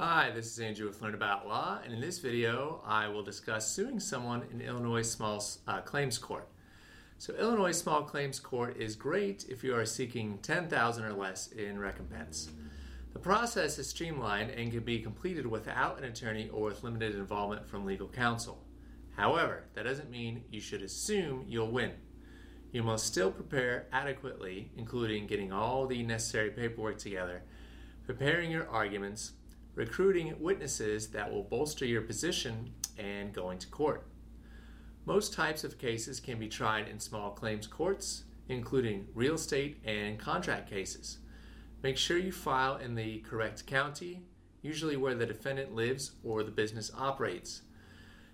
Hi, this is Andrew with Learn About Law, and in this video I will discuss suing someone in Illinois Small uh, Claims Court. So Illinois Small Claims Court is great if you are seeking 10000 or less in recompense. The process is streamlined and can be completed without an attorney or with limited involvement from legal counsel. However, that doesn't mean you should assume you'll win. You must still prepare adequately, including getting all the necessary paperwork together, preparing your arguments, recruiting witnesses that will bolster your position, and going to court. Most types of cases can be tried in small claims courts, including real estate and contract cases. Make sure you file in the correct county, usually where the defendant lives or the business operates.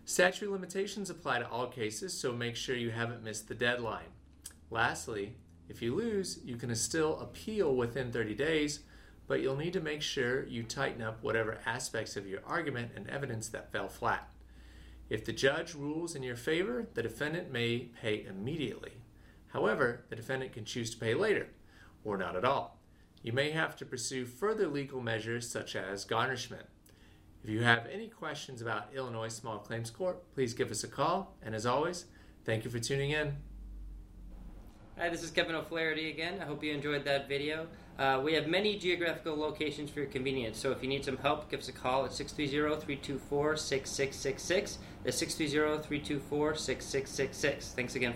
Statute limitations apply to all cases, so make sure you haven't missed the deadline. Lastly, if you lose, you can still appeal within 30 days but you'll need to make sure you tighten up whatever aspects of your argument and evidence that fell flat. If the judge rules in your favor, the defendant may pay immediately. However, the defendant can choose to pay later, or not at all. You may have to pursue further legal measures such as garnishment. If you have any questions about Illinois Small Claims Court, please give us a call. And as always, thank you for tuning in. Hi, this is Kevin O'Flaherty again. I hope you enjoyed that video. Uh, we have many geographical locations for your convenience, so if you need some help, give us a call at 630-324-6666. That's 630-324-6666. Thanks again.